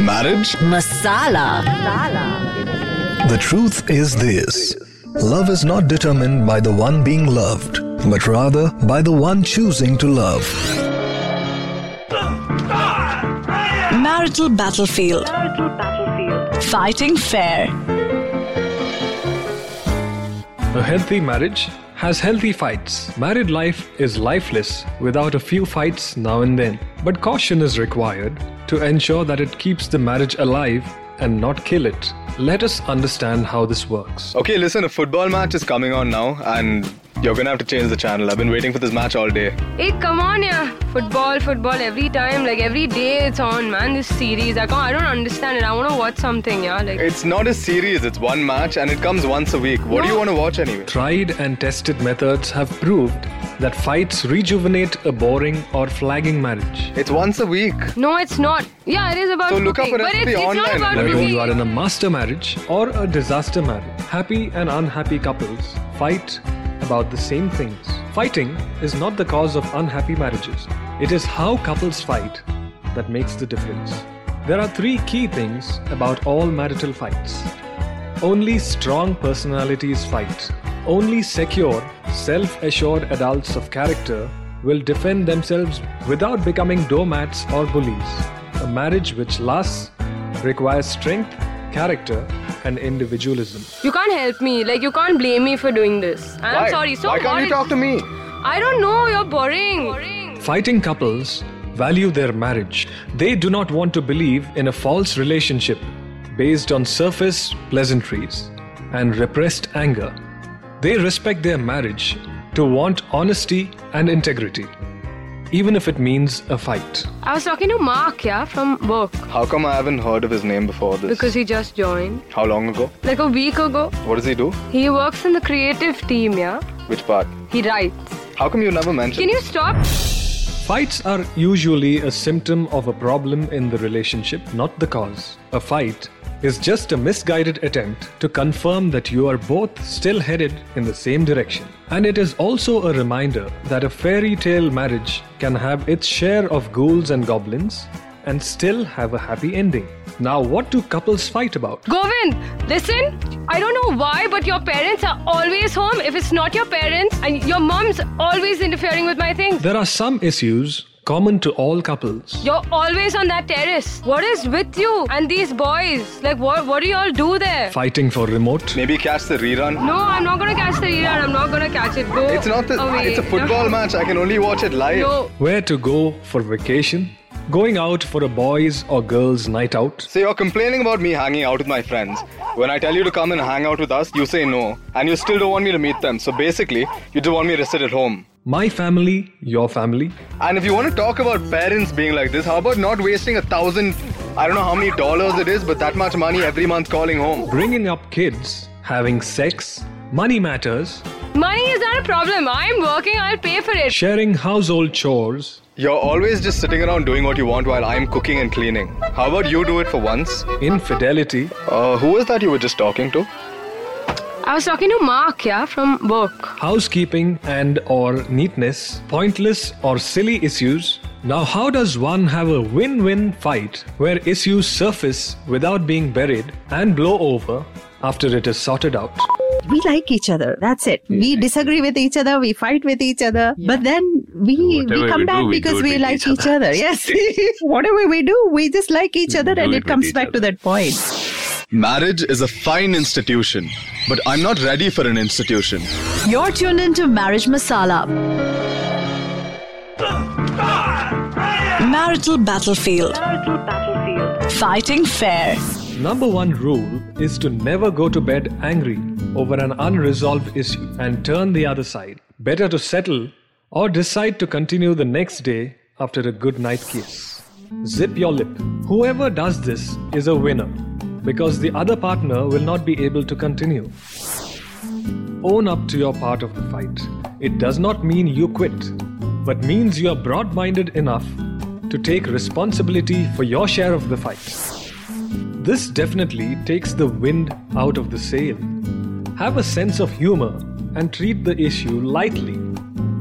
Marriage? Masala. The truth is this love is not determined by the one being loved, but rather by the one choosing to love. Marital battlefield. Fighting fair. A healthy marriage has healthy fights. Married life is lifeless without a few fights now and then. But caution is required to ensure that it keeps the marriage alive and not kill it. Let us understand how this works. Okay, listen, a football match is coming on now, and you're gonna have to change the channel. I've been waiting for this match all day. Hey, come on, yeah. Football, football, every time, like every day it's on, man. This series, I can't, I don't understand it. I want to watch something, yeah. Like, It's not a series, it's one match, and it comes once a week. What do you want to watch anyway? Tried and tested methods have proved that fights rejuvenate a boring or flagging marriage. It's once a week. no, it's not. Yeah, it is about So look up cooking, a but it's, recipe it's not online about and Whether cooking. you are in a master marriage or a disaster marriage, happy and unhappy couples fight about the same things. Fighting is not the cause of unhappy marriages, it is how couples fight that makes the difference. There are three key things about all marital fights. Only strong personalities fight. Only secure, self assured adults of character will defend themselves without becoming doormats or bullies. A marriage which lasts requires strength, character, and individualism. You can't help me. Like, you can't blame me for doing this. And I'm sorry. So Why can't what you talk to me? I don't know. You're boring. Fighting couples value their marriage. They do not want to believe in a false relationship based on surface pleasantries and repressed anger. They respect their marriage to want honesty and integrity, even if it means a fight. I was talking to Mark, yeah, from work. How come I haven't heard of his name before this? Because he just joined. How long ago? Like a week ago. What does he do? He works in the creative team, yeah. Which part? He writes. How come you never mentioned? Can you stop? Fights are usually a symptom of a problem in the relationship, not the cause. A fight is just a misguided attempt to confirm that you are both still headed in the same direction. And it is also a reminder that a fairy tale marriage can have its share of ghouls and goblins and still have a happy ending. Now, what do couples fight about? Govind, listen. I don't know why, but your parents are always home. If it's not your parents, and your mom's always interfering with my things. There are some issues common to all couples. You're always on that terrace. What is with you and these boys? Like, what? What do y'all do there? Fighting for remote, Maybe catch the rerun? No, I'm not gonna catch the rerun. I'm not gonna catch it. Go. It's not the. away. It's a football No. match. I can only watch it live. No. where to go for vacation, going out for a boys' or girls' night out. So you're complaining about me hanging out with my friends. When I tell you to come and hang out with us, you say no, and you still don't want me to meet them. So basically, you just want me to sit at home. My family, your family. And if you want to talk about parents being like this, how about not wasting a thousand, I don't know how many dollars it is, but that much money every month calling home? Bringing up kids, having sex, money matters, Money is not a problem. I'm working. I'll pay for it. sharing household chores, You're always just sitting around doing what you want while I'm cooking and cleaning. How about you do it for once? infidelity, Uh, who was that you were just talking to? I was talking to Mark, yeah, from work. housekeeping and or neatness, pointless or silly issues. Now how does one have a win-win fight where issues surface without being buried and blow over after it is sorted out? we like each other that's it we disagree with each other we fight with each other but then we Whatever we come we back do, we because do we like each each other. other, yes whatever we do we just like each other and it it comes each back to that point Marriage is a fine institution, but I'm not ready for an institution. You're tuned into Marriage Masala. Marital battlefield. Fighting fair. Number one rule is to never go to bed angry over an unresolved issue and turn the other side. Better to settle or decide to continue the next day after a good night kiss. Zip your lip. Whoever does this is a winner because the other partner will not be able to continue. Own up to your part of the fight. It does not mean you quit, but means you are broad minded enough to take responsibility for your share of the fight. This definitely takes the wind out of the sail. Have a sense of humor and treat the issue lightly.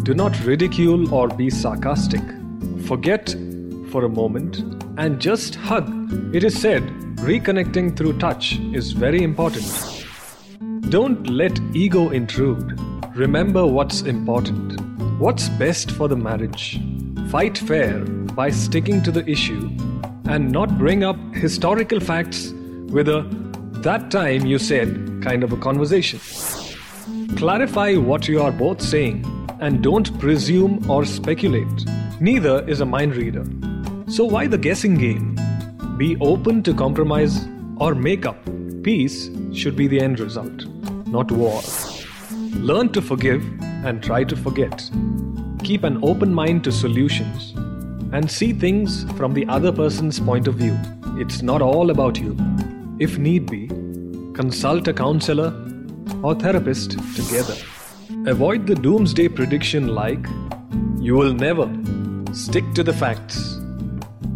Do not ridicule or be sarcastic. Forget for a moment and just hug. It is said reconnecting through touch is very important. Don't let ego intrude. Remember what's important. What's best for the marriage? Fight fair by sticking to the issue and not bring up historical facts with a that time you said kind of a conversation. Clarify what you are both saying and don't presume or speculate. Neither is a mind reader. So why the guessing game? Be open to compromise or make up. Peace should be the end result, not war. Learn to forgive and try to forget. Keep an open mind to solutions and see things from the other person's point of view. It's not all about you. If need be, consult a counselor or therapist together. Avoid the doomsday prediction like, you will never. Stick to the facts.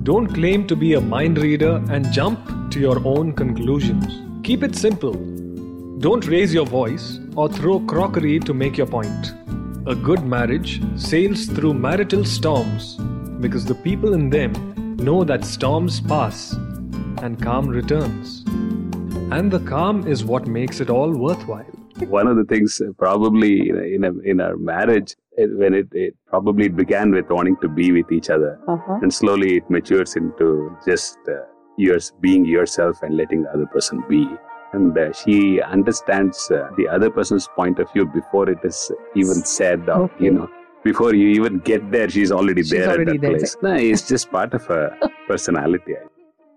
Don't claim to be a mind reader and jump to your own conclusions. Keep it simple. Don't raise your voice or throw crockery to make your point. A good marriage sails through marital storms because the people in them know that storms pass and calm returns. And the calm is what makes it all worthwhile. One of the things, uh, probably in, a, in our marriage, it, when it, it probably began with wanting to be with each other, Uh-huh. and slowly it matures into just uh, yours being yourself and letting the other person be. And uh, she understands uh, the other person's point of view before it is even said, or Okay. you know, before you even get there, she's already She's there already at that there. place. No, it's just part of her personality.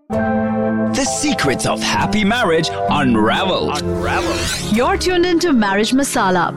The secrets of happy marriage unraveled. Unraveled. You're tuned into Marriage Masala